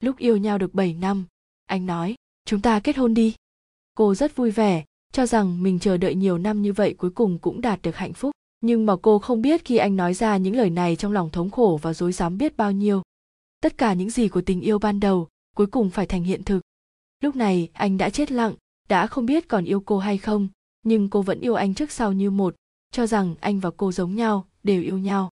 lúc yêu nhau được 7 năm, anh nói, chúng ta kết hôn đi. Cô rất vui vẻ, cho rằng mình chờ đợi nhiều năm như vậy cuối cùng cũng đạt được hạnh phúc. Nhưng mà cô không biết khi anh nói ra những lời này trong lòng thống khổ và dối dám biết bao nhiêu. Tất cả những gì của tình yêu ban đầu cuối cùng phải thành hiện thực. Lúc này, anh đã chết lặng, đã không biết còn yêu cô hay không, nhưng cô vẫn yêu anh trước sau như một, cho rằng anh và cô giống nhau, đều yêu nhau.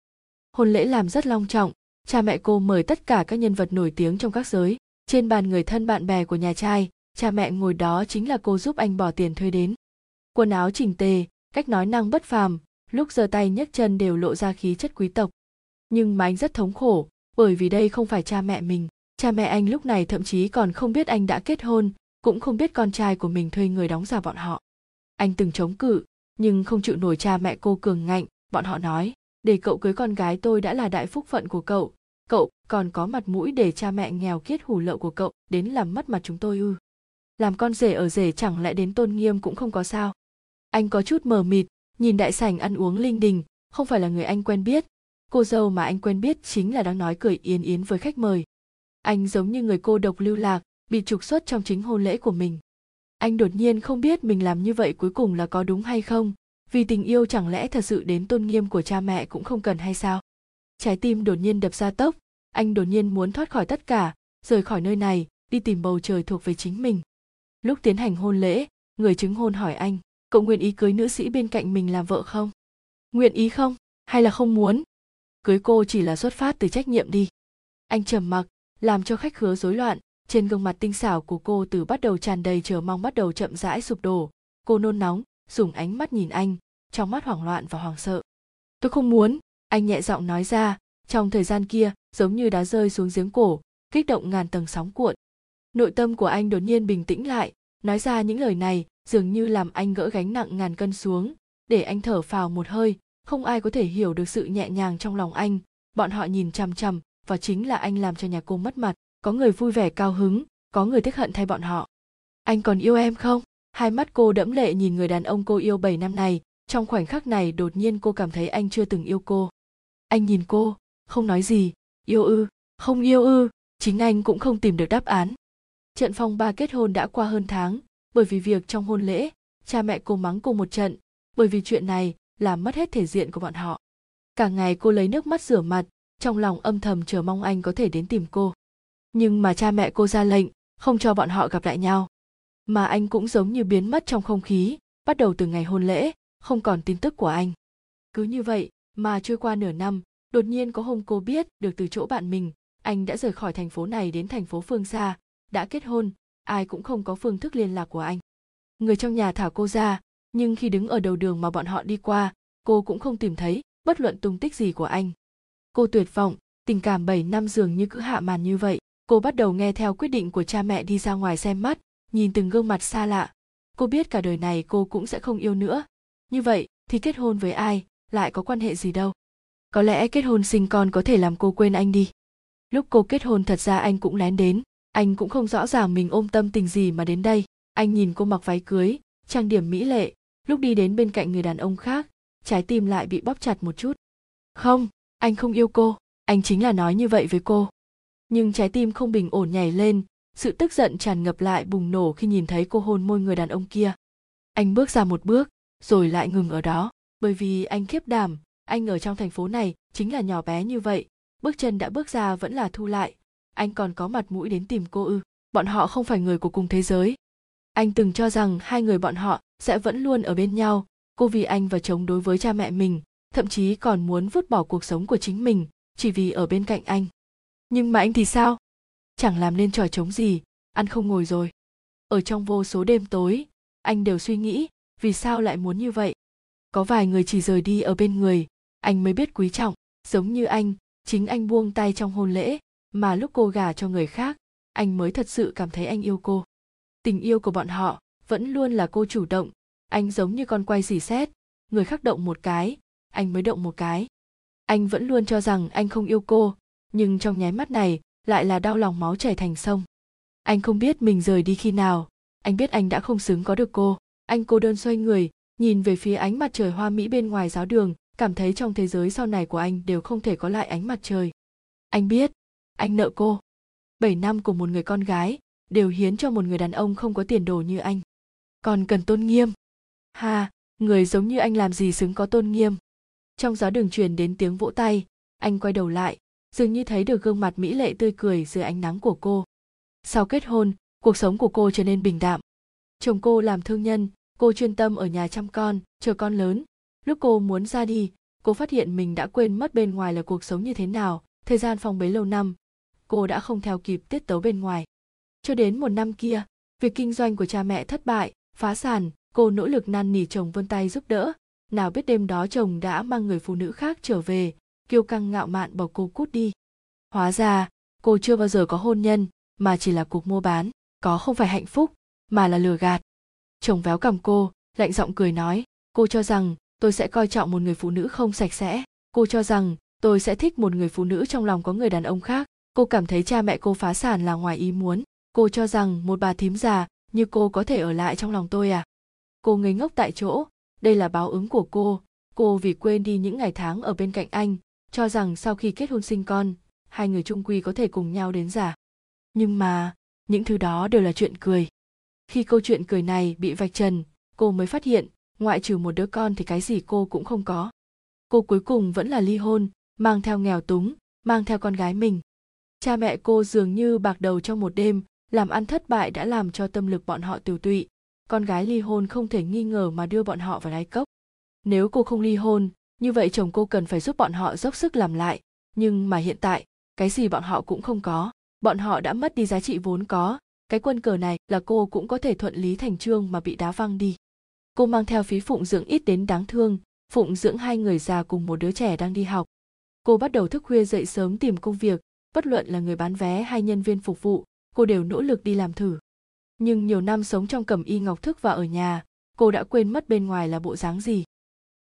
Hôn lễ làm rất long trọng cha mẹ cô mời tất cả các nhân vật nổi tiếng trong các giới. Trên bàn người thân bạn bè của nhà trai, cha mẹ ngồi đó chính là cô giúp anh bỏ tiền thuê đến. Quần áo chỉnh tề, cách nói năng bất phàm, lúc giơ tay nhấc chân đều lộ ra khí chất quý tộc. Nhưng mà anh rất thống khổ, bởi vì đây không phải cha mẹ mình. Cha mẹ anh lúc này thậm chí còn không biết anh đã kết hôn, cũng không biết con trai của mình thuê người đóng giả bọn họ. Anh từng chống cự, nhưng không chịu nổi cha mẹ cô cường ngạnh, bọn họ nói để cậu cưới con gái tôi đã là đại phúc phận của cậu. Cậu còn có mặt mũi để cha mẹ nghèo kiết hủ lậu của cậu, đến làm mất mặt chúng tôi ư. Làm con rể ở rể chẳng lẽ đến tôn nghiêm cũng không có sao? Anh có chút mờ mịt, nhìn đại sảnh ăn uống linh đình, không phải là người anh quen biết. Cô dâu mà anh quen biết chính là đang nói cười yến yến với khách mời. Anh giống như người cô độc lưu lạc, bị trục xuất trong chính hôn lễ của mình. Anh đột nhiên không biết mình làm như vậy cuối cùng là có đúng hay không vì tình yêu chẳng lẽ thật sự đến tôn nghiêm của cha mẹ cũng không cần hay sao? Trái tim đột nhiên đập ra tốc, anh đột nhiên muốn thoát khỏi tất cả, rời khỏi nơi này, đi tìm bầu trời thuộc về chính mình. Lúc tiến hành hôn lễ, người chứng hôn hỏi anh, cậu nguyện ý cưới nữ sĩ bên cạnh mình làm vợ không? Nguyện ý không? Hay là không muốn? Cưới cô chỉ là xuất phát từ trách nhiệm đi. Anh trầm mặc, làm cho khách khứa rối loạn, trên gương mặt tinh xảo của cô từ bắt đầu tràn đầy chờ mong bắt đầu chậm rãi sụp đổ. Cô nôn nóng dùng ánh mắt nhìn anh, trong mắt hoảng loạn và hoảng sợ. Tôi không muốn, anh nhẹ giọng nói ra, trong thời gian kia, giống như đá rơi xuống giếng cổ, kích động ngàn tầng sóng cuộn. Nội tâm của anh đột nhiên bình tĩnh lại, nói ra những lời này dường như làm anh gỡ gánh nặng ngàn cân xuống. Để anh thở phào một hơi, không ai có thể hiểu được sự nhẹ nhàng trong lòng anh. Bọn họ nhìn chằm chằm, và chính là anh làm cho nhà cô mất mặt, có người vui vẻ cao hứng, có người tiếc hận thay bọn họ. Anh còn yêu em không? Hai mắt cô đẫm lệ nhìn người đàn ông cô yêu 7 năm này. Trong khoảnh khắc này, đột nhiên cô cảm thấy anh chưa từng yêu cô. Anh nhìn cô, không nói gì. Yêu ư, không yêu ư. Chính anh cũng không tìm được đáp án. Trận phong ba kết hôn đã qua hơn tháng. Bởi vì việc trong hôn lễ, cha mẹ cô mắng cô một trận. Bởi vì chuyện này làm mất hết thể diện của bọn họ. Cả ngày cô lấy nước mắt rửa mặt, trong lòng âm thầm chờ mong anh có thể đến tìm cô. Nhưng mà cha mẹ cô ra lệnh, không cho bọn họ gặp lại nhau mà anh cũng giống như biến mất trong không khí, bắt đầu từ ngày hôn lễ, không còn tin tức của anh. Cứ như vậy mà trôi qua nửa năm, đột nhiên có hôm cô biết được từ chỗ bạn mình, anh đã rời khỏi thành phố này đến thành phố phương xa, đã kết hôn, ai cũng không có phương thức liên lạc của anh. Người trong nhà thả cô ra, nhưng khi đứng ở đầu đường mà bọn họ đi qua, cô cũng không tìm thấy bất luận tung tích gì của anh. Cô tuyệt vọng, tình cảm 7 năm dường như cứ hạ màn như vậy, cô bắt đầu nghe theo quyết định của cha mẹ đi ra ngoài xem mắt nhìn từng gương mặt xa lạ. Cô biết cả đời này cô cũng sẽ không yêu nữa. Như vậy, thì kết hôn với ai, lại có quan hệ gì đâu? Có lẽ kết hôn sinh con có thể làm cô quên anh đi. Lúc cô kết hôn thật ra anh cũng lén đến. Anh cũng không rõ ràng mình ôm tâm tình gì mà đến đây. Anh nhìn cô mặc váy cưới, trang điểm mỹ lệ, lúc đi đến bên cạnh người đàn ông khác, trái tim lại bị bóp chặt một chút. Không, anh không yêu cô. Anh chính là nói như vậy với cô. Nhưng trái tim không bình ổn nhảy lên sự tức giận tràn ngập lại bùng nổ khi nhìn thấy cô hôn môi người đàn ông kia. Anh bước ra một bước, rồi lại ngừng ở đó. Bởi vì anh khiếp đảm, anh ở trong thành phố này chính là nhỏ bé như vậy. Bước chân đã bước ra vẫn là thu lại. Anh còn có mặt mũi đến tìm cô ư. Bọn họ không phải người của cùng thế giới. Anh từng cho rằng hai người bọn họ sẽ vẫn luôn ở bên nhau. Cô vì anh và chống đối với cha mẹ mình, thậm chí còn muốn vứt bỏ cuộc sống của chính mình chỉ vì ở bên cạnh anh. Nhưng mà anh thì sao? Chẳng làm nên trò trống gì, ăn không ngồi rồi. Ở trong vô số đêm tối, anh đều suy nghĩ, vì sao lại muốn như vậy? Có vài người chỉ rời đi ở bên người, anh mới biết quý trọng. Giống như anh, chính anh buông tay trong hôn lễ, mà lúc cô gả cho người khác, anh mới thật sự cảm thấy anh yêu cô. Tình yêu của bọn họ vẫn luôn là cô chủ động, anh giống như con quay xỉ xét, người khác động một cái, anh mới động một cái. Anh vẫn luôn cho rằng anh không yêu cô, nhưng trong nháy mắt này lại là đau lòng máu chảy thành sông. Anh không biết mình rời đi khi nào. Anh biết anh đã không xứng có được cô. Anh cô đơn xoay người, nhìn về phía ánh mặt trời hoa mỹ bên ngoài giáo đường, cảm thấy trong thế giới sau này của anh đều không thể có lại ánh mặt trời. Anh biết, anh nợ cô. Bảy năm của một người con gái, đều hiến cho một người đàn ông không có tiền đồ như anh. Còn cần tôn nghiêm. Ha, người giống như anh làm gì xứng có tôn nghiêm. Trong gió đường truyền đến tiếng vỗ tay, anh quay đầu lại dường như thấy được gương mặt mỹ lệ tươi cười dưới ánh nắng của cô. Sau kết hôn, cuộc sống của cô trở nên bình đạm. Chồng cô làm thương nhân, cô chuyên tâm ở nhà chăm con, chờ con lớn. Lúc cô muốn ra đi, cô phát hiện mình đã quên mất bên ngoài là cuộc sống như thế nào, thời gian phòng bế lâu năm. Cô đã không theo kịp tiết tấu bên ngoài. Cho đến một năm kia, việc kinh doanh của cha mẹ thất bại, phá sản, cô nỗ lực năn nỉ chồng vươn tay giúp đỡ. Nào biết đêm đó chồng đã mang người phụ nữ khác trở về kiêu căng ngạo mạn bỏ cô cút đi. Hóa ra, cô chưa bao giờ có hôn nhân, mà chỉ là cuộc mua bán, có không phải hạnh phúc, mà là lừa gạt. Chồng véo cầm cô, lạnh giọng cười nói, cô cho rằng tôi sẽ coi trọng một người phụ nữ không sạch sẽ. Cô cho rằng tôi sẽ thích một người phụ nữ trong lòng có người đàn ông khác. Cô cảm thấy cha mẹ cô phá sản là ngoài ý muốn. Cô cho rằng một bà thím già như cô có thể ở lại trong lòng tôi à? Cô ngây ngốc tại chỗ. Đây là báo ứng của cô. Cô vì quên đi những ngày tháng ở bên cạnh anh cho rằng sau khi kết hôn sinh con, hai người trung quy có thể cùng nhau đến già. Nhưng mà, những thứ đó đều là chuyện cười. Khi câu chuyện cười này bị vạch trần, cô mới phát hiện, ngoại trừ một đứa con thì cái gì cô cũng không có. Cô cuối cùng vẫn là ly hôn, mang theo nghèo túng, mang theo con gái mình. Cha mẹ cô dường như bạc đầu trong một đêm, làm ăn thất bại đã làm cho tâm lực bọn họ tiêu tụy. Con gái ly hôn không thể nghi ngờ mà đưa bọn họ vào đáy cốc. Nếu cô không ly hôn như vậy chồng cô cần phải giúp bọn họ dốc sức làm lại. Nhưng mà hiện tại, cái gì bọn họ cũng không có. Bọn họ đã mất đi giá trị vốn có. Cái quân cờ này là cô cũng có thể thuận lý thành trương mà bị đá văng đi. Cô mang theo phí phụng dưỡng ít đến đáng thương, phụng dưỡng hai người già cùng một đứa trẻ đang đi học. Cô bắt đầu thức khuya dậy sớm tìm công việc, bất luận là người bán vé hay nhân viên phục vụ, cô đều nỗ lực đi làm thử. Nhưng nhiều năm sống trong cẩm y ngọc thức và ở nhà, cô đã quên mất bên ngoài là bộ dáng gì.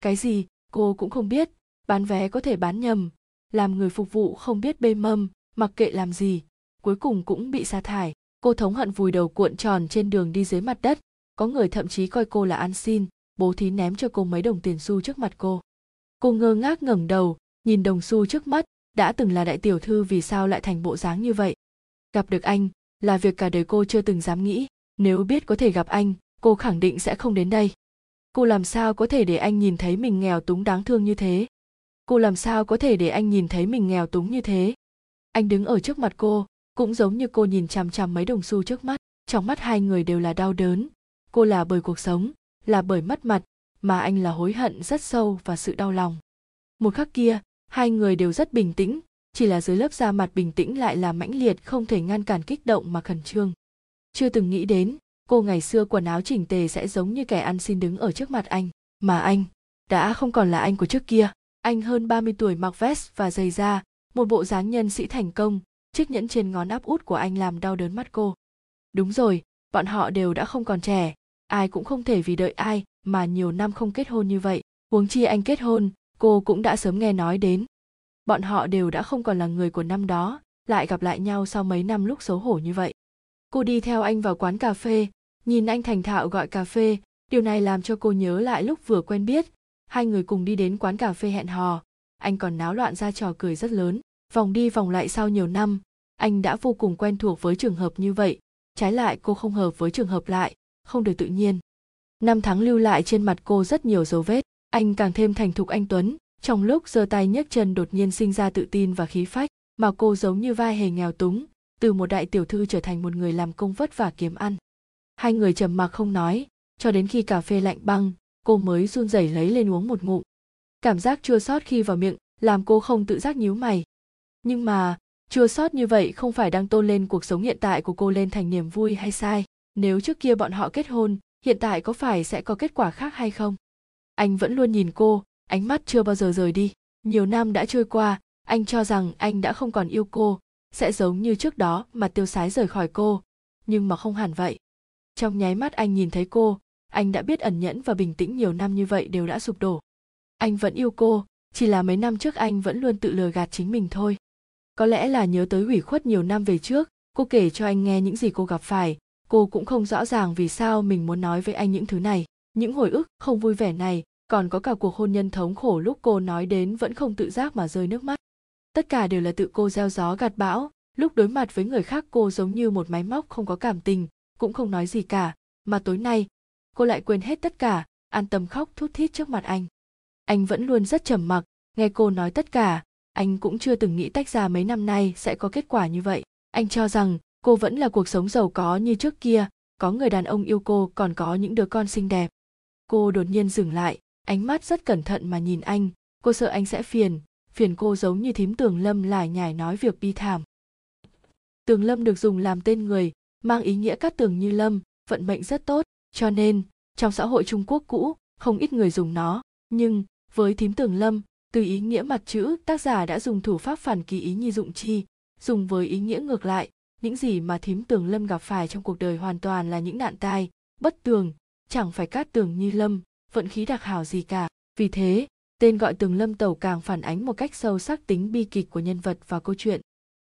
Cái gì cô cũng không biết, bán vé có thể bán nhầm, làm người phục vụ không biết bê mâm, mặc kệ làm gì, cuối cùng cũng bị sa thải. Cô thống hận vùi đầu cuộn tròn trên đường đi dưới mặt đất, có người thậm chí coi cô là ăn xin, bố thí ném cho cô mấy đồng tiền xu trước mặt cô. Cô ngơ ngác ngẩng đầu, nhìn đồng xu trước mắt, đã từng là đại tiểu thư vì sao lại thành bộ dáng như vậy? Gặp được anh, là việc cả đời cô chưa từng dám nghĩ, nếu biết có thể gặp anh, cô khẳng định sẽ không đến đây cô làm sao có thể để anh nhìn thấy mình nghèo túng đáng thương như thế? Cô làm sao có thể để anh nhìn thấy mình nghèo túng như thế? Anh đứng ở trước mặt cô, cũng giống như cô nhìn chằm chằm mấy đồng xu trước mắt. Trong mắt hai người đều là đau đớn. Cô là bởi cuộc sống, là bởi mất mặt, mà anh là hối hận rất sâu và sự đau lòng. Một khắc kia, hai người đều rất bình tĩnh, chỉ là dưới lớp da mặt bình tĩnh lại là mãnh liệt, không thể ngăn cản kích động mà khẩn trương. Chưa từng nghĩ đến cô ngày xưa quần áo chỉnh tề sẽ giống như kẻ ăn xin đứng ở trước mặt anh. Mà anh, đã không còn là anh của trước kia. Anh hơn 30 tuổi mặc vest và giày da, một bộ dáng nhân sĩ thành công, chiếc nhẫn trên ngón áp út của anh làm đau đớn mắt cô. Đúng rồi, bọn họ đều đã không còn trẻ. Ai cũng không thể vì đợi ai mà nhiều năm không kết hôn như vậy. Huống chi anh kết hôn, cô cũng đã sớm nghe nói đến. Bọn họ đều đã không còn là người của năm đó, lại gặp lại nhau sau mấy năm lúc xấu hổ như vậy. Cô đi theo anh vào quán cà phê nhìn anh thành thạo gọi cà phê, điều này làm cho cô nhớ lại lúc vừa quen biết. Hai người cùng đi đến quán cà phê hẹn hò. Anh còn náo loạn ra trò cười rất lớn. Vòng đi vòng lại sau nhiều năm, anh đã vô cùng quen thuộc với trường hợp như vậy. Trái lại, cô không hợp với trường hợp lại, không được tự nhiên. Năm tháng lưu lại trên mặt cô rất nhiều dấu vết. Anh càng thêm thành thục anh tuấn. Trong lúc giơ tay nhấc chân đột nhiên sinh ra tự tin và khí phách, mà cô giống như vai hề nghèo túng, từ một đại tiểu thư trở thành một người làm công vất vả kiếm ăn hai người trầm mặc không nói, cho đến khi cà phê lạnh băng, cô mới run rẩy lấy lên uống một ngụm. Cảm giác chua sót khi vào miệng làm cô không tự giác nhíu mày. Nhưng mà, chua sót như vậy không phải đang tôn lên cuộc sống hiện tại của cô lên thành niềm vui hay sai. Nếu trước kia bọn họ kết hôn, hiện tại có phải sẽ có kết quả khác hay không? Anh vẫn luôn nhìn cô, ánh mắt chưa bao giờ rời đi. Nhiều năm đã trôi qua, anh cho rằng anh đã không còn yêu cô, sẽ giống như trước đó mà tiêu sái rời khỏi cô. Nhưng mà không hẳn vậy trong nháy mắt anh nhìn thấy cô, anh đã biết ẩn nhẫn và bình tĩnh nhiều năm như vậy đều đã sụp đổ. Anh vẫn yêu cô, chỉ là mấy năm trước anh vẫn luôn tự lừa gạt chính mình thôi. Có lẽ là nhớ tới ủy khuất nhiều năm về trước, cô kể cho anh nghe những gì cô gặp phải, cô cũng không rõ ràng vì sao mình muốn nói với anh những thứ này. Những hồi ức không vui vẻ này, còn có cả cuộc hôn nhân thống khổ lúc cô nói đến vẫn không tự giác mà rơi nước mắt. Tất cả đều là tự cô gieo gió gặt bão, lúc đối mặt với người khác cô giống như một máy móc không có cảm tình cũng không nói gì cả, mà tối nay, cô lại quên hết tất cả, an tâm khóc thút thít trước mặt anh. Anh vẫn luôn rất trầm mặc, nghe cô nói tất cả, anh cũng chưa từng nghĩ tách ra mấy năm nay sẽ có kết quả như vậy. Anh cho rằng, cô vẫn là cuộc sống giàu có như trước kia, có người đàn ông yêu cô còn có những đứa con xinh đẹp. Cô đột nhiên dừng lại, ánh mắt rất cẩn thận mà nhìn anh, cô sợ anh sẽ phiền phiền cô giống như thím tường lâm lải nhải nói việc bi thảm. Tường lâm được dùng làm tên người mang ý nghĩa cát tường như lâm, vận mệnh rất tốt. Cho nên, trong xã hội trung quốc cũ, không ít người dùng nó. Nhưng, với thím tường lâm, từ ý nghĩa mặt chữ, tác giả đã dùng thủ pháp phản kỳ ý nhi dụng chi, dùng với ý nghĩa ngược lại. Những gì mà thím tường lâm gặp phải trong cuộc đời hoàn toàn là những nạn tai, bất tường, chẳng phải cát tường như lâm, vận khí đặc hảo gì cả. Vì thế, tên gọi tường lâm tẩu càng phản ánh một cách sâu sắc tính bi kịch của nhân vật và câu chuyện.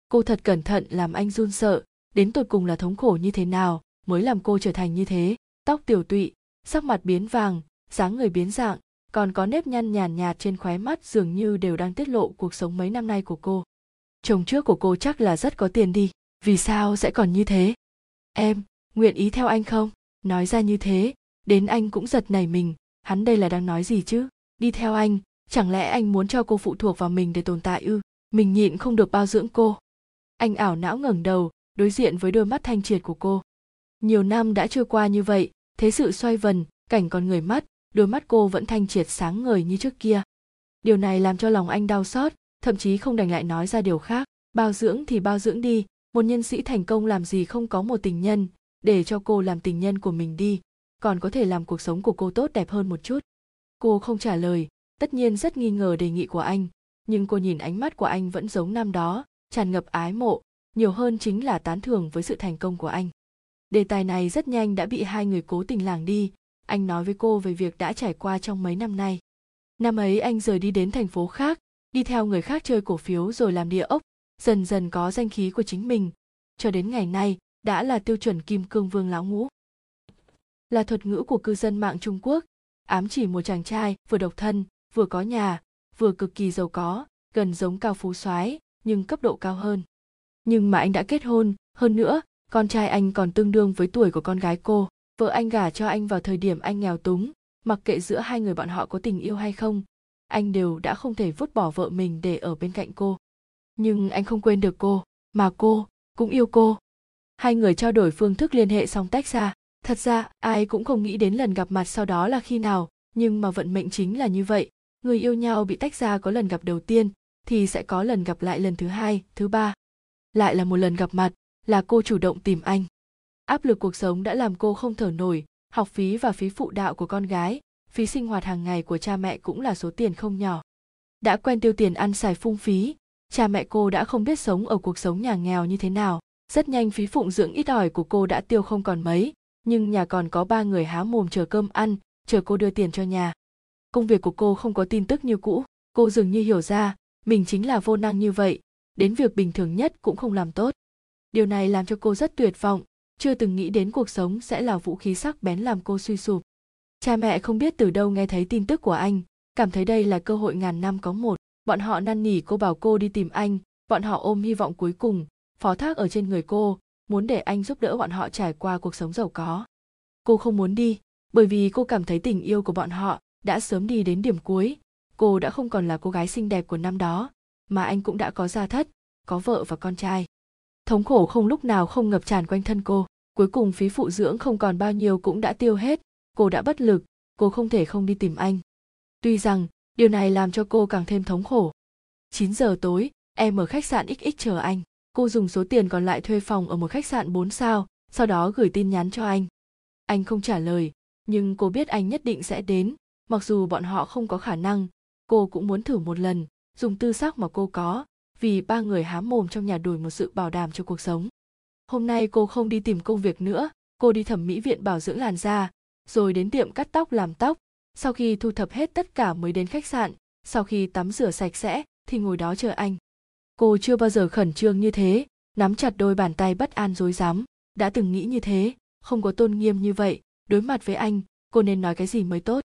Cô thật cẩn thận làm anh run sợ đến tột cùng là thống khổ như thế nào mới làm cô trở thành như thế? Tóc tiểu tụy, sắc mặt biến vàng, dáng người biến dạng, còn có nếp nhăn nhàn nhạt trên khóe mắt dường như đều đang tiết lộ cuộc sống mấy năm nay của cô. Chồng trước của cô chắc là rất có tiền đi, vì sao sẽ còn như thế? Em, nguyện ý theo anh không? Nói ra như thế, đến anh cũng giật nảy mình, hắn đây là đang nói gì chứ? Đi theo anh, chẳng lẽ anh muốn cho cô phụ thuộc vào mình để tồn tại ư? Mình nhịn không được bao dưỡng cô. Anh ảo não ngẩng đầu đối diện với đôi mắt thanh triệt của cô. Nhiều năm đã trôi qua như vậy, thế sự xoay vần, cảnh còn người mắt đôi mắt cô vẫn thanh triệt sáng ngời như trước kia. Điều này làm cho lòng anh đau xót, thậm chí không đành lại nói ra điều khác. Bao dưỡng thì bao dưỡng đi, một nhân sĩ thành công làm gì không có một tình nhân, để cho cô làm tình nhân của mình đi, còn có thể làm cuộc sống của cô tốt đẹp hơn một chút. Cô không trả lời, tất nhiên rất nghi ngờ đề nghị của anh, nhưng cô nhìn ánh mắt của anh vẫn giống năm đó, tràn ngập ái mộ nhiều hơn chính là tán thưởng với sự thành công của anh. Đề tài này rất nhanh đã bị hai người cố tình làng đi. Anh nói với cô về việc đã trải qua trong mấy năm nay. Năm ấy anh rời đi đến thành phố khác, đi theo người khác chơi cổ phiếu rồi làm địa ốc. Dần dần có danh khí của chính mình. Cho đến ngày nay, đã là tiêu chuẩn kim cương vương lão ngũ. Là thuật ngữ của cư dân mạng trung quốc. Ám chỉ một chàng trai, vừa độc thân, vừa có nhà, vừa cực kỳ giàu có, gần giống cao phú soái, nhưng cấp độ cao hơn nhưng mà anh đã kết hôn, hơn nữa, con trai anh còn tương đương với tuổi của con gái cô. Vợ anh gả cho anh vào thời điểm anh nghèo túng, mặc kệ giữa hai người bọn họ có tình yêu hay không, anh đều đã không thể vứt bỏ vợ mình để ở bên cạnh cô. Nhưng anh không quên được cô, mà cô cũng yêu cô. Hai người trao đổi phương thức liên hệ xong tách ra. Thật ra, ai cũng không nghĩ đến lần gặp mặt sau đó là khi nào, nhưng mà vận mệnh chính là như vậy. Người yêu nhau bị tách ra có lần gặp đầu tiên, thì sẽ có lần gặp lại lần thứ hai, thứ ba lại là một lần gặp mặt, là cô chủ động tìm anh. Áp lực cuộc sống đã làm cô không thở nổi, học phí và phí phụ đạo của con gái, phí sinh hoạt hàng ngày của cha mẹ cũng là số tiền không nhỏ. Đã quen tiêu tiền ăn xài phung phí, cha mẹ cô đã không biết sống ở cuộc sống nhà nghèo như thế nào. Rất nhanh phí phụng dưỡng ít ỏi của cô đã tiêu không còn mấy, nhưng nhà còn có ba người há mồm chờ cơm ăn, chờ cô đưa tiền cho nhà. Công việc của cô không có tin tức như cũ, cô dường như hiểu ra, mình chính là vô năng như vậy đến việc bình thường nhất cũng không làm tốt. Điều này làm cho cô rất tuyệt vọng, chưa từng nghĩ đến cuộc sống sẽ là vũ khí sắc bén làm cô suy sụp. Cha mẹ không biết từ đâu nghe thấy tin tức của anh, cảm thấy đây là cơ hội ngàn năm có một. Bọn họ năn nỉ cô bảo cô đi tìm anh, bọn họ ôm hy vọng cuối cùng, phó thác ở trên người cô, muốn để anh giúp đỡ bọn họ trải qua cuộc sống giàu có. Cô không muốn đi, bởi vì cô cảm thấy tình yêu của bọn họ đã sớm đi đến điểm cuối. Cô đã không còn là cô gái xinh đẹp của năm đó mà anh cũng đã có gia thất, có vợ và con trai. Thống khổ không lúc nào không ngập tràn quanh thân cô. Cuối cùng phí phụ dưỡng không còn bao nhiêu cũng đã tiêu hết. Cô đã bất lực, cô không thể không đi tìm anh. Tuy rằng, điều này làm cho cô càng thêm thống khổ. 9 giờ tối, em ở khách sạn xx chờ anh. Cô dùng số tiền còn lại thuê phòng ở một khách sạn 4 sao, sau đó gửi tin nhắn cho anh. Anh không trả lời, nhưng cô biết anh nhất định sẽ đến. Mặc dù bọn họ không có khả năng, cô cũng muốn thử một lần dùng tư sắc mà cô có, vì ba người hám mồm trong nhà đổi một sự bảo đảm cho cuộc sống. Hôm nay cô không đi tìm công việc nữa, cô đi thẩm mỹ viện bảo dưỡng làn da, rồi đến tiệm cắt tóc làm tóc. Sau khi thu thập hết tất cả mới đến khách sạn, sau khi tắm rửa sạch sẽ thì ngồi đó chờ anh. Cô chưa bao giờ khẩn trương như thế, nắm chặt đôi bàn tay bất an rối rắm, đã từng nghĩ như thế, không có tôn nghiêm như vậy, đối mặt với anh, cô nên nói cái gì mới tốt.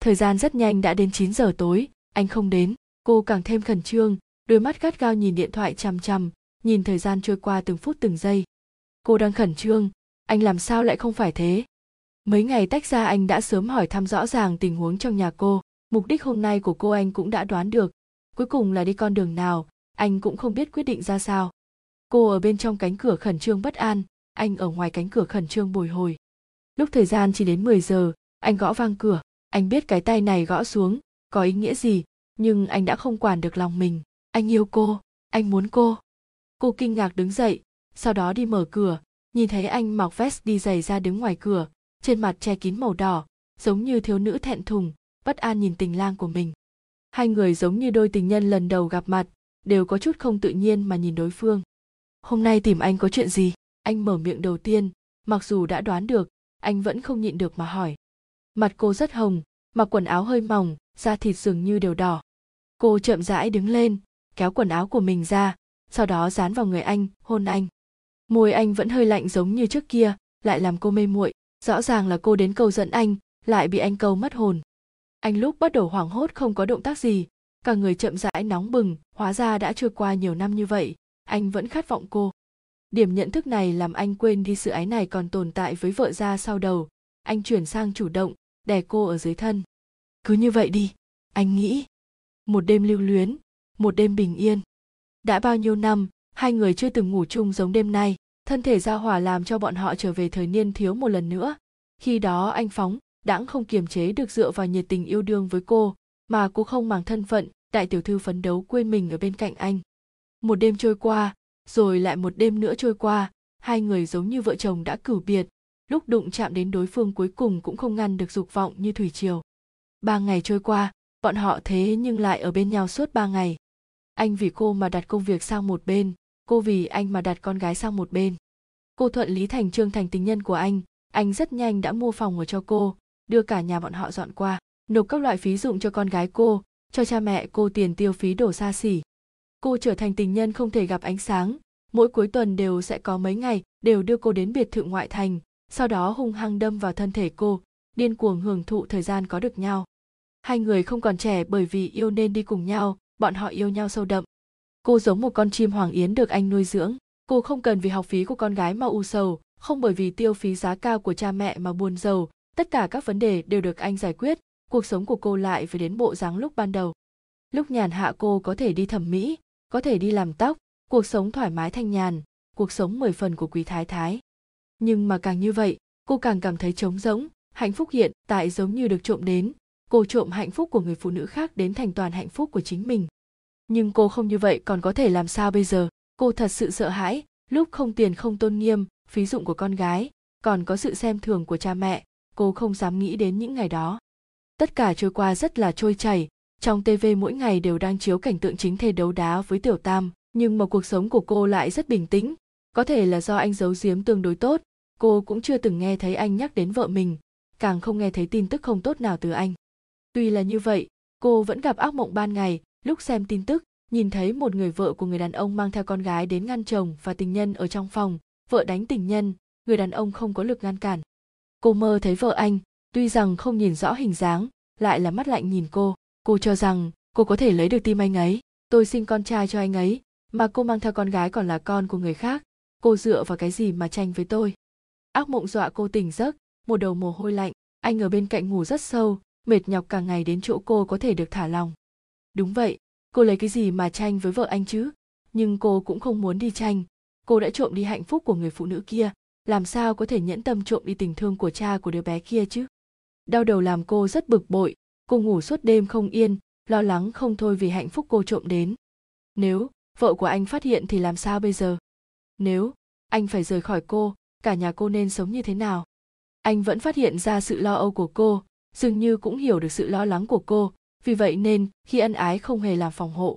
Thời gian rất nhanh đã đến 9 giờ tối, anh không đến cô càng thêm khẩn trương, đôi mắt gắt gao nhìn điện thoại chằm chằm, nhìn thời gian trôi qua từng phút từng giây. Cô đang khẩn trương, anh làm sao lại không phải thế? Mấy ngày tách ra anh đã sớm hỏi thăm rõ ràng tình huống trong nhà cô, mục đích hôm nay của cô anh cũng đã đoán được. Cuối cùng là đi con đường nào, anh cũng không biết quyết định ra sao. Cô ở bên trong cánh cửa khẩn trương bất an, anh ở ngoài cánh cửa khẩn trương bồi hồi. Lúc thời gian chỉ đến 10 giờ, anh gõ vang cửa, anh biết cái tay này gõ xuống, có ý nghĩa gì? Nhưng anh đã không quản được lòng mình. Anh yêu cô. Anh muốn cô. Cô kinh ngạc đứng dậy, sau đó đi mở cửa, nhìn thấy anh mặc vest đi giày ra đứng ngoài cửa, trên mặt che kín màu đỏ, giống như thiếu nữ thẹn thùng, bất an nhìn tình lang của mình. Hai người giống như đôi tình nhân lần đầu gặp mặt, đều có chút không tự nhiên mà nhìn đối phương. Hôm nay tìm anh có chuyện gì? Anh mở miệng đầu tiên, mặc dù đã đoán được, anh vẫn không nhịn được mà hỏi. Mặt cô rất hồng, mặc quần áo hơi mỏng, da thịt dường như đều đỏ cô chậm rãi đứng lên, kéo quần áo của mình ra, sau đó dán vào người anh, hôn anh. Môi anh vẫn hơi lạnh giống như trước kia, lại làm cô mê muội, rõ ràng là cô đến câu dẫn anh, lại bị anh câu mất hồn. Anh lúc bắt đầu hoảng hốt không có động tác gì, cả người chậm rãi nóng bừng, hóa ra đã trôi qua nhiều năm như vậy, anh vẫn khát vọng cô. Điểm nhận thức này làm anh quên đi sự ái này còn tồn tại với vợ ra sau đầu, anh chuyển sang chủ động, đè cô ở dưới thân. Cứ như vậy đi, anh nghĩ một đêm lưu luyến, một đêm bình yên. Đã bao nhiêu năm, hai người chưa từng ngủ chung giống đêm nay, thân thể giao hòa làm cho bọn họ trở về thời niên thiếu một lần nữa. Khi đó anh phóng đãng không kiềm chế được dựa vào nhiệt tình yêu đương với cô, mà cô không màng thân phận, đại tiểu thư phấn đấu quên mình ở bên cạnh anh. Một đêm trôi qua, rồi lại một đêm nữa trôi qua, hai người giống như vợ chồng đã cửu biệt. Lúc đụng chạm đến đối phương cuối cùng cũng không ngăn được dục vọng như thủy triều. Ba ngày trôi qua bọn họ thế nhưng lại ở bên nhau suốt ba ngày. Anh vì cô mà đặt công việc sang một bên, cô vì anh mà đặt con gái sang một bên. Cô thuận lý thành trương thành tình nhân của anh anh rất nhanh đã mua phòng ở cho cô, đưa cả nhà bọn họ dọn qua, nộp các loại phí dụng cho con gái cô, cho cha mẹ cô tiền tiêu phí đổ xa xỉ. Cô trở thành tình nhân không thể gặp ánh sáng, mỗi cuối tuần đều sẽ có mấy ngày đều đưa cô đến biệt thự ngoại thành, sau đó hung hăng đâm vào thân thể cô, điên cuồng hưởng thụ thời gian có được nhau hai người không còn trẻ bởi vì yêu nên đi cùng nhau, bọn họ yêu nhau sâu đậm. Cô giống một con chim hoàng yến được anh nuôi dưỡng. Cô không cần vì học phí của con gái mà u sầu, không bởi vì tiêu phí giá cao của cha mẹ mà buồn giàu tất cả các vấn đề đều được anh giải quyết, cuộc sống của cô lại về đến bộ dáng lúc ban đầu. Lúc nhàn hạ cô có thể đi thẩm mỹ, có thể đi làm tóc, cuộc sống thoải mái thanh nhàn, cuộc sống mười phần của quý thái thái. Nhưng mà càng như vậy, cô càng cảm thấy trống rỗng, hạnh phúc hiện tại giống như được trộm đến cô trộm hạnh phúc của người phụ nữ khác đến thành toàn hạnh phúc của chính mình. Nhưng cô không như vậy, còn có thể làm sao bây giờ? Cô thật sự sợ hãi, lúc không tiền không tôn nghiêm, phí dụng của con gái, còn có sự xem thường của cha mẹ, cô không dám nghĩ đến những ngày đó. Tất cả trôi qua rất là trôi chảy, trong tv mỗi ngày đều đang chiếu cảnh tượng chính thê đấu đá với tiểu tam, nhưng mà cuộc sống của cô lại rất bình tĩnh. Có thể là do anh giấu giếm tương đối tốt, cô cũng chưa từng nghe thấy anh nhắc đến vợ mình, càng không nghe thấy tin tức không tốt nào từ anh tuy là như vậy, cô vẫn gặp ác mộng ban ngày, lúc xem tin tức, nhìn thấy một người vợ của người đàn ông mang theo con gái đến ngăn chồng và tình nhân ở trong phòng, vợ đánh tình nhân, người đàn ông không có lực ngăn cản. Cô mơ thấy vợ anh, tuy rằng không nhìn rõ hình dáng, lại là mắt lạnh nhìn cô. Cô cho rằng, cô có thể lấy được tim anh ấy, tôi sinh con trai cho anh ấy, mà cô mang theo con gái còn là con của người khác, cô dựa vào cái gì mà tranh với tôi? Ác mộng dọa cô tỉnh giấc, một đầu mồ hôi lạnh, anh ở bên cạnh ngủ rất sâu mệt nhọc cả ngày đến chỗ cô có thể được thả lòng. Đúng vậy, cô lấy cái gì mà tranh với vợ anh chứ? Nhưng cô cũng không muốn đi tranh. Cô đã trộm đi hạnh phúc của người phụ nữ kia. Làm sao có thể nhẫn tâm trộm đi tình thương của cha của đứa bé kia chứ? Đau đầu làm cô rất bực bội. Cô ngủ suốt đêm không yên, lo lắng không thôi vì hạnh phúc cô trộm đến. Nếu vợ của anh phát hiện thì làm sao bây giờ? Nếu anh phải rời khỏi cô, cả nhà cô nên sống như thế nào? Anh vẫn phát hiện ra sự lo âu của cô dường như cũng hiểu được sự lo lắng của cô, vì vậy nên khi ân ái không hề làm phòng hộ.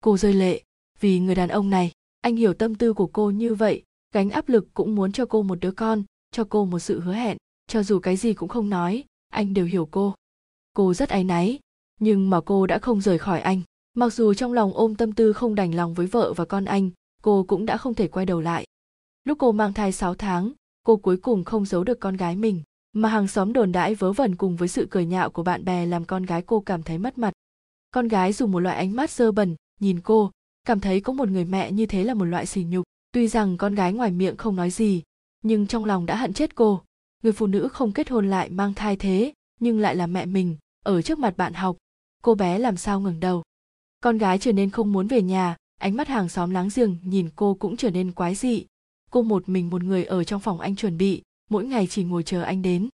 Cô rơi lệ, vì người đàn ông này, anh hiểu tâm tư của cô như vậy, gánh áp lực cũng muốn cho cô một đứa con, cho cô một sự hứa hẹn, cho dù cái gì cũng không nói, anh đều hiểu cô. Cô rất áy náy, nhưng mà cô đã không rời khỏi anh. Mặc dù trong lòng ôm tâm tư không đành lòng với vợ và con anh, cô cũng đã không thể quay đầu lại. Lúc cô mang thai 6 tháng, cô cuối cùng không giấu được con gái mình mà hàng xóm đồn đãi vớ vẩn cùng với sự cười nhạo của bạn bè làm con gái cô cảm thấy mất mặt. Con gái dùng một loại ánh mắt dơ bẩn, nhìn cô, cảm thấy có một người mẹ như thế là một loại sỉ nhục. Tuy rằng con gái ngoài miệng không nói gì, nhưng trong lòng đã hận chết cô. Người phụ nữ không kết hôn lại mang thai thế, nhưng lại là mẹ mình, ở trước mặt bạn học. Cô bé làm sao ngừng đầu. Con gái trở nên không muốn về nhà, ánh mắt hàng xóm láng giềng nhìn cô cũng trở nên quái dị. Cô một mình một người ở trong phòng anh chuẩn bị mỗi ngày chỉ ngồi chờ anh đến.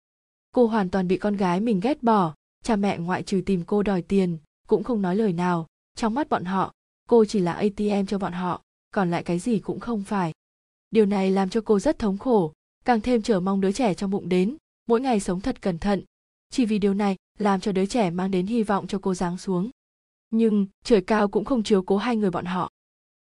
Cô hoàn toàn bị con gái mình ghét bỏ, cha mẹ ngoại trừ tìm cô đòi tiền, cũng không nói lời nào. Trong mắt bọn họ, cô chỉ là atm cho bọn họ, còn lại cái gì cũng không phải. Điều này làm cho cô rất thống khổ, càng thêm chờ mong đứa trẻ trong bụng đến, mỗi ngày sống thật cẩn thận. Chỉ vì điều này, làm cho đứa trẻ mang đến hy vọng cho cô giáng xuống. Nhưng, trời cao cũng không chiếu cố hai người bọn họ.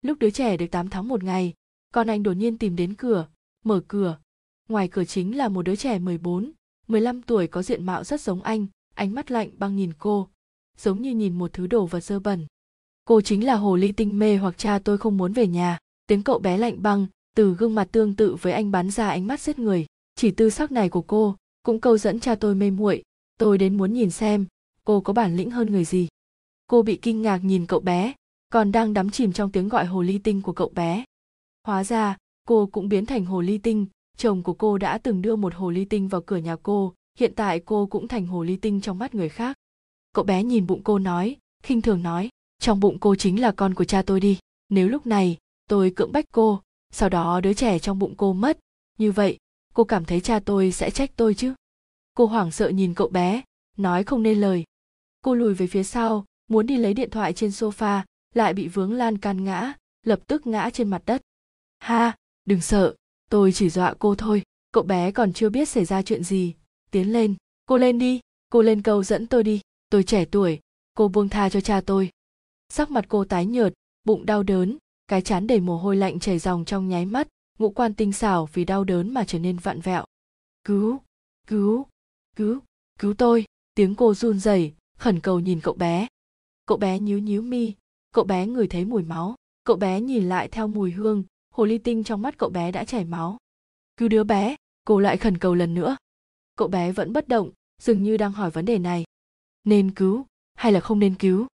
Lúc đứa trẻ được 8 tháng một ngày, con anh đột nhiên tìm đến cửa, mở cửa ngoài cửa chính là một đứa trẻ 14, 15 tuổi có diện mạo rất giống anh, ánh mắt lạnh băng nhìn cô, giống như nhìn một thứ đồ vật dơ bẩn. Cô chính là hồ ly tinh mê hoặc cha tôi không muốn về nhà, tiếng cậu bé lạnh băng, từ gương mặt tương tự với anh bắn ra ánh mắt giết người, chỉ tư sắc này của cô cũng câu dẫn cha tôi mê muội, tôi đến muốn nhìn xem cô có bản lĩnh hơn người gì. Cô bị kinh ngạc nhìn cậu bé, còn đang đắm chìm trong tiếng gọi hồ ly tinh của cậu bé. Hóa ra, cô cũng biến thành hồ ly tinh, chồng của cô đã từng đưa một hồ ly tinh vào cửa nhà cô, hiện tại cô cũng thành hồ ly tinh trong mắt người khác. Cậu bé nhìn bụng cô nói, khinh thường nói, trong bụng cô chính là con của cha tôi đi. Nếu lúc này tôi cưỡng bách cô, sau đó đứa trẻ trong bụng cô mất, như vậy cô cảm thấy cha tôi sẽ trách tôi chứ? Cô hoảng sợ nhìn cậu bé, nói không nên lời. Cô lùi về phía sau, muốn đi lấy điện thoại trên sofa, lại bị vướng lan can ngã, lập tức ngã trên mặt đất. Ha, đừng sợ tôi chỉ dọa cô thôi, cậu bé còn chưa biết xảy ra chuyện gì. Tiến lên, cô lên đi, cô lên cầu dẫn tôi đi. Tôi trẻ tuổi, cô buông tha cho cha tôi. Sắc mặt cô tái nhợt, bụng đau đớn, cái chán đầy mồ hôi lạnh chảy dòng trong nháy mắt, ngũ quan tinh xảo vì đau đớn mà trở nên vặn vẹo. Cứu cứu cứu cứu tôi, tiếng cô run rẩy, khẩn cầu nhìn cậu bé. Cậu bé nhíu nhíu mi, cậu bé ngửi thấy mùi máu, cậu bé nhìn lại theo mùi hương hồ ly tinh trong mắt cậu bé đã chảy máu. Cứu đứa bé cô lại khẩn cầu lần nữa. Cậu bé vẫn bất động dường như đang hỏi vấn đề này. Nên cứu hay là không nên cứu?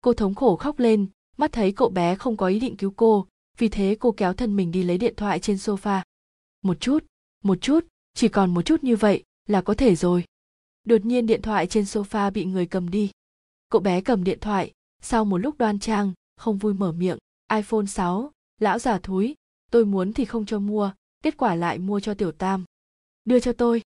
Cô thống khổ khóc lên mắt thấy cậu bé không có ý định cứu cô vì thế cô kéo thân mình đi lấy điện thoại trên sofa. Một chút một chút chỉ còn một chút như vậy là có thể rồi. Đột nhiên điện thoại trên sofa bị người cầm đi. Cậu bé cầm điện thoại sau một lúc đoan trang không vui mở miệng. iphone 6, lão già thúi tôi muốn thì không cho mua, kết quả lại mua cho tiểu tam. Đưa cho tôi.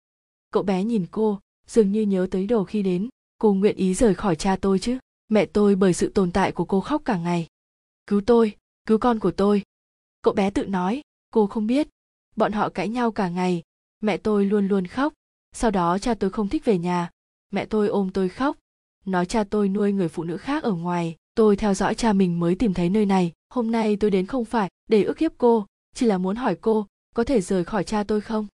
Cậu bé nhìn cô, dường như nhớ tới đồ khi đến. Cô nguyện ý rời khỏi cha tôi chứ. Mẹ tôi bởi sự tồn tại của cô khóc cả ngày. Cứu tôi, cứu con của tôi. Cậu bé tự nói, cô không biết. Bọn họ cãi nhau cả ngày. Mẹ tôi luôn luôn khóc. Sau đó cha tôi không thích về nhà. Mẹ tôi ôm tôi khóc. Nói cha tôi nuôi người phụ nữ khác ở ngoài. Tôi theo dõi cha mình mới tìm thấy nơi này. Hôm nay tôi đến không phải để ức hiếp cô chỉ là muốn hỏi cô, có thể rời khỏi cha tôi không?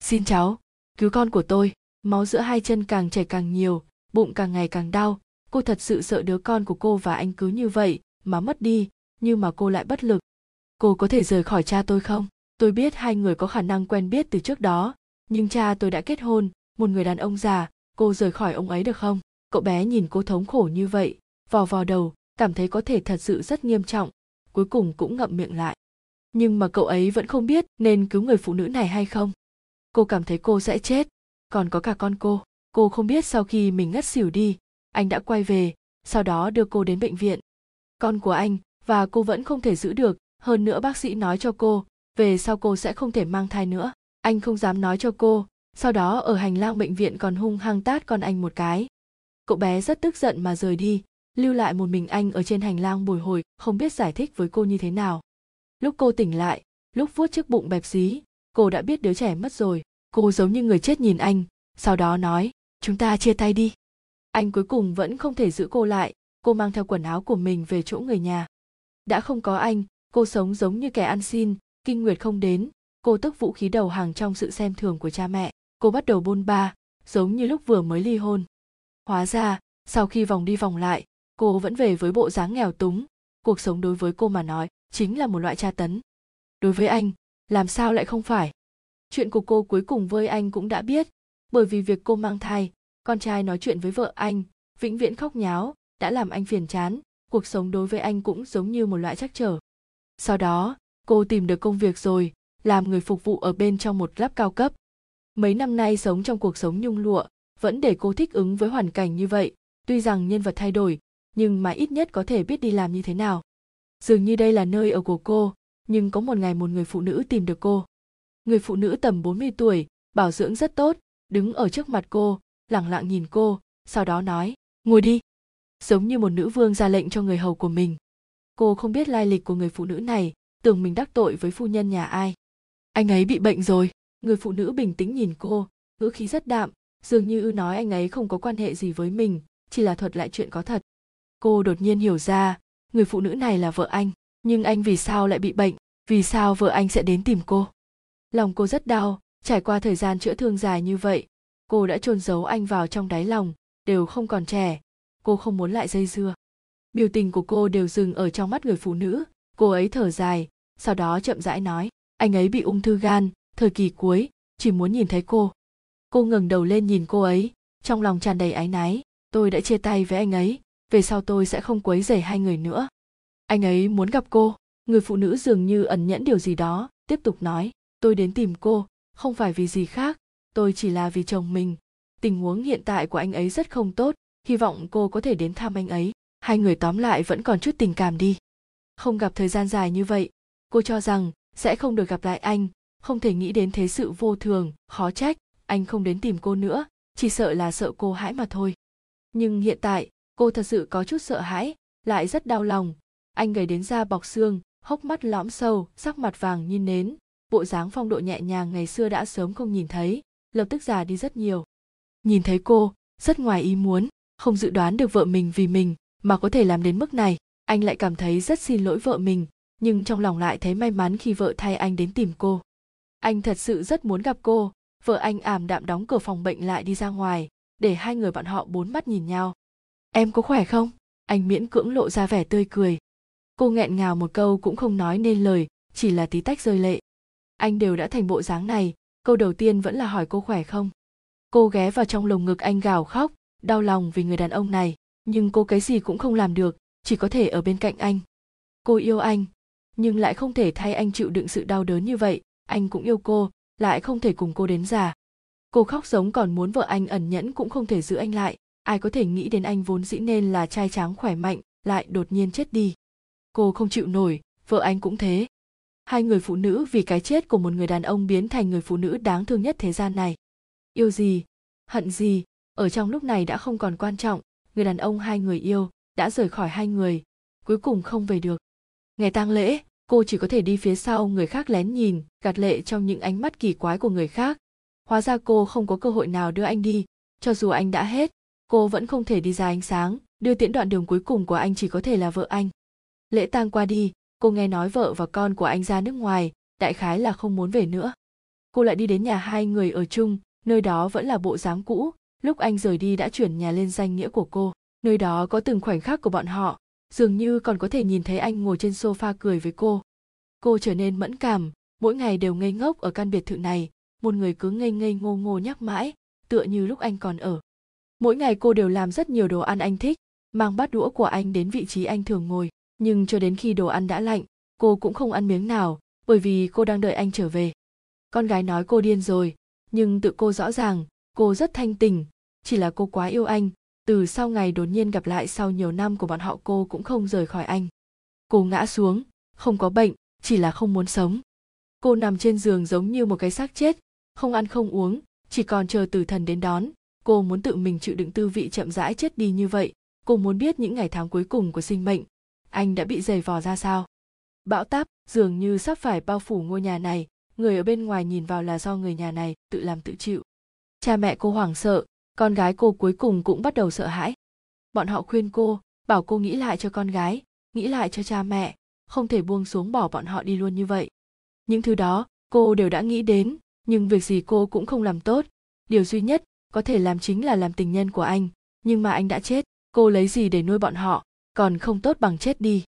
Xin cháu, cứu con của tôi. Máu giữa hai chân càng chảy càng nhiều, bụng càng ngày càng đau. Cô thật sự sợ đứa con của cô và anh cứ như vậy mà mất đi, nhưng mà cô lại bất lực. Cô có thể rời khỏi cha tôi không? Tôi biết hai người có khả năng quen biết từ trước đó, nhưng cha tôi đã kết hôn, một người đàn ông già. Cô rời khỏi ông ấy được không? Cậu bé nhìn cô thống khổ như vậy, vò vò đầu, cảm thấy có thể thật sự rất nghiêm trọng. Cuối cùng cũng ngậm miệng lại nhưng mà cậu ấy vẫn không biết nên cứu người phụ nữ này hay không. Cô cảm thấy cô sẽ chết. Còn có cả con cô. Cô không biết sau khi mình ngất xỉu đi, anh đã quay về, sau đó đưa cô đến bệnh viện. Con của anh, và cô vẫn không thể giữ được. Hơn nữa bác sĩ nói cho cô, về sau cô sẽ không thể mang thai nữa. Anh không dám nói cho cô. Sau đó ở hành lang bệnh viện còn hung hăng tát con anh một cái. Cậu bé rất tức giận mà rời đi, lưu lại một mình anh ở trên hành lang bồi hồi, không biết giải thích với cô như thế nào lúc cô tỉnh lại, lúc vuốt chiếc bụng bẹp xí, cô đã biết đứa trẻ mất rồi. Cô giống như người chết nhìn anh, sau đó nói, chúng ta chia tay đi. Anh cuối cùng vẫn không thể giữ cô lại. Cô mang theo quần áo của mình về chỗ người nhà. Đã không có anh, cô sống giống như kẻ ăn xin, kinh nguyệt không đến. Cô tức vũ khí đầu hàng trong sự xem thường của cha mẹ. Cô bắt đầu bôn ba, giống như lúc vừa mới ly hôn. Hóa ra, sau khi vòng đi vòng lại, cô vẫn về với bộ dáng nghèo túng. Cuộc sống đối với cô mà nói chính là một loại tra tấn. Đối với anh, làm sao lại không phải? Chuyện của cô cuối cùng với anh cũng đã biết. Bởi vì việc cô mang thai, con trai nói chuyện với vợ anh, vĩnh viễn khóc nháo, đã làm anh phiền chán, cuộc sống đối với anh cũng giống như một loại trắc trở. Sau đó, cô tìm được công việc rồi, làm người phục vụ ở bên trong một club cao cấp. Mấy năm nay sống trong cuộc sống nhung lụa, vẫn để cô thích ứng với hoàn cảnh như vậy. Tuy rằng nhân vật thay đổi, nhưng mà ít nhất có thể biết đi làm như thế nào dường như đây là nơi ở của cô, nhưng có một ngày một người phụ nữ tìm được cô. Người phụ nữ tầm 40 tuổi, bảo dưỡng rất tốt, đứng ở trước mặt cô lẳng lặng nhìn cô, sau đó nói, ngồi đi. Giống như một nữ vương ra lệnh cho người hầu của mình. Cô không biết lai lịch của người phụ nữ này, tưởng mình đắc tội với phu nhân nhà ai. Anh ấy bị bệnh rồi. Người phụ nữ bình tĩnh nhìn cô, ngữ khí rất đạm, dường như nói anh ấy không có quan hệ gì với mình, chỉ là thuật lại chuyện có thật. Cô đột nhiên hiểu ra người phụ nữ này là vợ anh, nhưng anh vì sao lại bị bệnh? Vì sao vợ anh sẽ đến tìm cô? Lòng cô rất đau, trải qua thời gian chữa thương dài như vậy, cô đã chôn giấu anh vào trong đáy lòng, đều không còn trẻ. Cô không muốn lại dây dưa. Biểu tình của cô đều dừng ở trong mắt người phụ nữ. Cô ấy thở dài, sau đó chậm rãi nói, anh ấy bị ung thư gan, thời kỳ cuối, chỉ muốn nhìn thấy cô. Cô ngẩng đầu lên nhìn cô ấy, trong lòng tràn đầy áy náy, tôi đã chia tay với anh ấy về sau tôi sẽ không quấy rầy hai người nữa. Anh ấy muốn gặp cô. Người phụ nữ dường như ẩn nhẫn điều gì đó, tiếp tục nói. Tôi đến tìm cô, không phải vì gì khác. Tôi chỉ là vì chồng mình. Tình huống hiện tại của anh ấy rất không tốt. Hy vọng cô có thể đến thăm anh ấy. Hai người tóm lại vẫn còn chút tình cảm đi. Không gặp thời gian dài như vậy, cô cho rằng sẽ không được gặp lại anh. Không thể nghĩ đến thế sự vô thường, khó trách. Anh không đến tìm cô nữa, chỉ sợ là sợ cô hãi mà thôi. Nhưng hiện tại cô thật sự có chút sợ hãi, lại rất đau lòng. Anh gầy đến da bọc xương, hốc mắt lõm sâu, sắc mặt vàng như nến. Bộ dáng phong độ nhẹ nhàng ngày xưa đã sớm không nhìn thấy, lập tức già đi rất nhiều. Nhìn thấy cô, rất ngoài ý muốn, không dự đoán được vợ mình vì mình, mà có thể làm đến mức này, anh lại cảm thấy rất xin lỗi vợ mình, nhưng trong lòng lại thấy may mắn khi vợ thay anh đến tìm cô. Anh thật sự rất muốn gặp cô, vợ anh ảm đạm đóng cửa phòng bệnh lại đi ra ngoài, để hai người bọn họ bốn mắt nhìn nhau em có khỏe không? Anh miễn cưỡng lộ ra vẻ tươi cười. Cô nghẹn ngào một câu cũng không nói nên lời, chỉ là tí tách rơi lệ. Anh đều đã thành bộ dáng này, câu đầu tiên vẫn là hỏi cô khỏe không? Cô ghé vào trong lồng ngực anh gào khóc, đau lòng vì người đàn ông này, nhưng cô cái gì cũng không làm được, chỉ có thể ở bên cạnh anh. Cô yêu anh, nhưng lại không thể thay anh chịu đựng sự đau đớn như vậy, anh cũng yêu cô, lại không thể cùng cô đến già. Cô khóc giống còn muốn vợ anh ẩn nhẫn cũng không thể giữ anh lại ai có thể nghĩ đến anh vốn dĩ nên là trai tráng khỏe mạnh, lại đột nhiên chết đi. Cô không chịu nổi, vợ anh cũng thế. Hai người phụ nữ vì cái chết của một người đàn ông biến thành người phụ nữ đáng thương nhất thế gian này. Yêu gì? Hận gì? Ở trong lúc này đã không còn quan trọng, người đàn ông hai người yêu, đã rời khỏi hai người, cuối cùng không về được. Ngày tang lễ, cô chỉ có thể đi phía sau người khác lén nhìn, gạt lệ trong những ánh mắt kỳ quái của người khác. Hóa ra cô không có cơ hội nào đưa anh đi, cho dù anh đã hết cô vẫn không thể đi ra ánh sáng, đưa tiễn đoạn đường cuối cùng của anh chỉ có thể là vợ anh. Lễ tang qua đi, cô nghe nói vợ và con của anh ra nước ngoài, đại khái là không muốn về nữa. Cô lại đi đến nhà hai người ở chung, nơi đó vẫn là bộ dáng cũ, lúc anh rời đi đã chuyển nhà lên danh nghĩa của cô. Nơi đó có từng khoảnh khắc của bọn họ, dường như còn có thể nhìn thấy anh ngồi trên sofa cười với cô. Cô trở nên mẫn cảm, mỗi ngày đều ngây ngốc ở căn biệt thự này, một người cứ ngây ngây ngô ngô nhắc mãi, tựa như lúc anh còn ở mỗi ngày cô đều làm rất nhiều đồ ăn anh thích, mang bát đũa của anh đến vị trí anh thường ngồi. Nhưng cho đến khi đồ ăn đã lạnh, cô cũng không ăn miếng nào, bởi vì cô đang đợi anh trở về. Con gái nói cô điên rồi, nhưng tự cô rõ ràng, cô rất thanh tình. Chỉ là cô quá yêu anh, từ sau ngày đột nhiên gặp lại sau nhiều năm của bọn họ cô cũng không rời khỏi anh. Cô ngã xuống, không có bệnh, chỉ là không muốn sống. Cô nằm trên giường giống như một cái xác chết, không ăn không uống, chỉ còn chờ tử thần đến đón cô muốn tự mình chịu đựng tư vị chậm rãi chết đi như vậy. Cô muốn biết những ngày tháng cuối cùng của sinh mệnh. Anh đã bị giày vò ra sao? Bão táp, dường như sắp phải bao phủ ngôi nhà này. Người ở bên ngoài nhìn vào là do người nhà này tự làm tự chịu. Cha mẹ cô hoảng sợ, con gái cô cuối cùng cũng bắt đầu sợ hãi. Bọn họ khuyên cô, bảo cô nghĩ lại cho con gái, nghĩ lại cho cha mẹ, không thể buông xuống bỏ bọn họ đi luôn như vậy. Những thứ đó, cô đều đã nghĩ đến, nhưng việc gì cô cũng không làm tốt. Điều duy nhất có thể làm chính là làm tình nhân của anh, nhưng mà anh đã chết, cô lấy gì để nuôi bọn họ, còn không tốt bằng chết đi.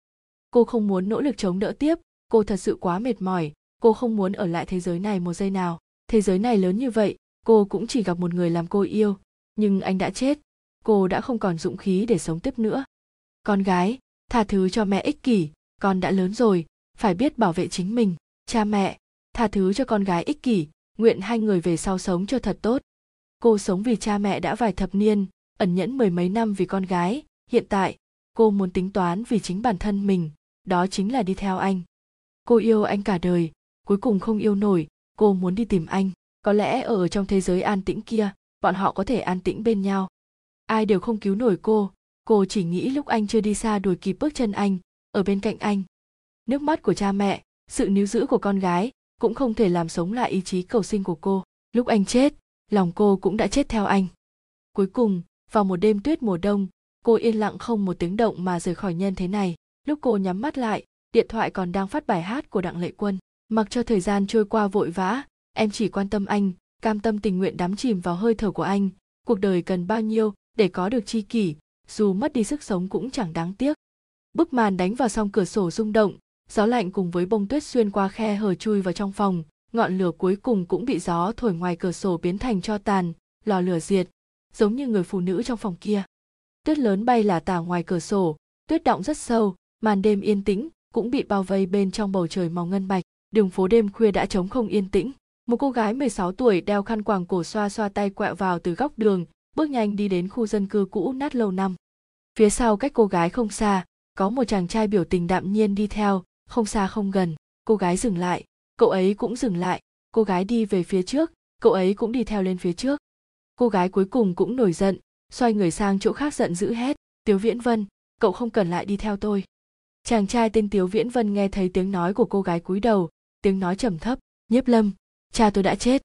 Cô không muốn nỗ lực chống đỡ tiếp, cô thật sự quá mệt mỏi, cô không muốn ở lại thế giới này một giây nào. Thế giới này lớn như vậy, cô cũng chỉ gặp một người làm cô yêu, nhưng anh đã chết, cô đã không còn dũng khí để sống tiếp nữa. Con gái, tha thứ cho mẹ ích kỷ, con đã lớn rồi, phải biết bảo vệ chính mình, cha mẹ, tha thứ cho con gái ích kỷ, nguyện hai người về sau sống cho thật tốt cô sống vì cha mẹ đã vài thập niên, ẩn nhẫn mười mấy năm vì con gái. Hiện tại, cô muốn tính toán vì chính bản thân mình, đó chính là đi theo anh. Cô yêu anh cả đời, cuối cùng không yêu nổi, cô muốn đi tìm anh. Có lẽ ở trong thế giới an tĩnh kia, bọn họ có thể an tĩnh bên nhau. Ai đều không cứu nổi cô cô chỉ nghĩ lúc anh chưa đi xa đuổi kịp bước chân anh, ở bên cạnh anh. Nước mắt của cha mẹ, sự níu giữ của con gái cũng không thể làm sống lại ý chí cầu sinh của cô. Lúc anh chết lòng cô cũng đã chết theo anh. Cuối cùng, vào một đêm tuyết mùa đông, cô yên lặng không một tiếng động mà rời khỏi nhân thế này. Lúc cô nhắm mắt lại, điện thoại còn đang phát bài hát của đặng lệ quân. Mặc cho thời gian trôi qua vội vã, em chỉ quan tâm anh, cam tâm tình nguyện đắm chìm vào hơi thở của anh. Cuộc đời cần bao nhiêu để có được chi kỷ, dù mất đi sức sống cũng chẳng đáng tiếc. Bức màn đánh vào song cửa sổ rung động, gió lạnh cùng với bông tuyết xuyên qua khe hở chui vào trong phòng ngọn lửa cuối cùng cũng bị gió thổi ngoài cửa sổ biến thành cho tàn, lò lửa diệt, giống như người phụ nữ trong phòng kia. Tuyết lớn bay là tả ngoài cửa sổ, tuyết động rất sâu, màn đêm yên tĩnh cũng bị bao vây bên trong bầu trời màu ngân bạch. Đường phố đêm khuya đã trống không yên tĩnh. Một cô gái 16 tuổi đeo khăn quàng cổ xoa xoa tay quẹo vào từ góc đường, bước nhanh đi đến khu dân cư cũ nát lâu năm. Phía sau cách cô gái không xa, có một chàng trai biểu tình đạm nhiên đi theo, không xa không gần. Cô gái dừng lại cậu ấy cũng dừng lại. Cô gái đi về phía trước. Cậu ấy cũng đi theo lên phía trước. Cô gái cuối cùng cũng nổi giận, xoay người sang chỗ khác giận dữ hét tiếu viễn vân, cậu không cần lại đi theo tôi. Chàng trai tên tiếu viễn vân nghe thấy tiếng nói của cô gái cúi đầu, tiếng nói trầm thấp, nhiếp lâm, cha tôi đã chết.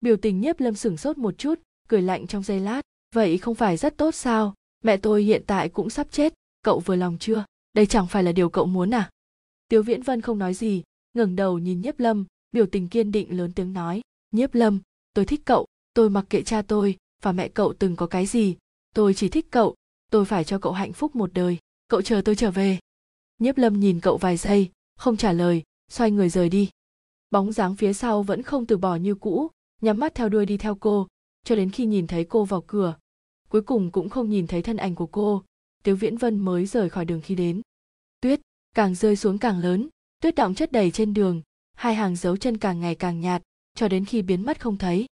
Biểu tình nhiếp lâm sửng sốt một chút, cười lạnh trong giây lát. Vậy không phải rất tốt sao? Mẹ tôi hiện tại cũng sắp chết, cậu vừa lòng chưa? Đây chẳng phải là điều cậu muốn à? Tiếu viễn vân không nói gì ngẩng đầu nhìn nhiếp lâm, biểu tình kiên định lớn tiếng nói, nhiếp lâm, tôi thích cậu, tôi mặc kệ cha tôi, và mẹ cậu từng có cái gì, tôi chỉ thích cậu, tôi phải cho cậu hạnh phúc một đời, cậu chờ tôi trở về. Nhiếp lâm nhìn cậu vài giây, không trả lời, xoay người rời đi. Bóng dáng phía sau vẫn không từ bỏ như cũ, nhắm mắt theo đuôi đi theo cô, cho đến khi nhìn thấy cô vào cửa. Cuối cùng cũng không nhìn thấy thân ảnh của cô, tiếu viễn vân mới rời khỏi đường khi đến. Tuyết, càng rơi xuống càng lớn tuyết động chất đầy trên đường, hai hàng dấu chân càng ngày càng nhạt, cho đến khi biến mất không thấy.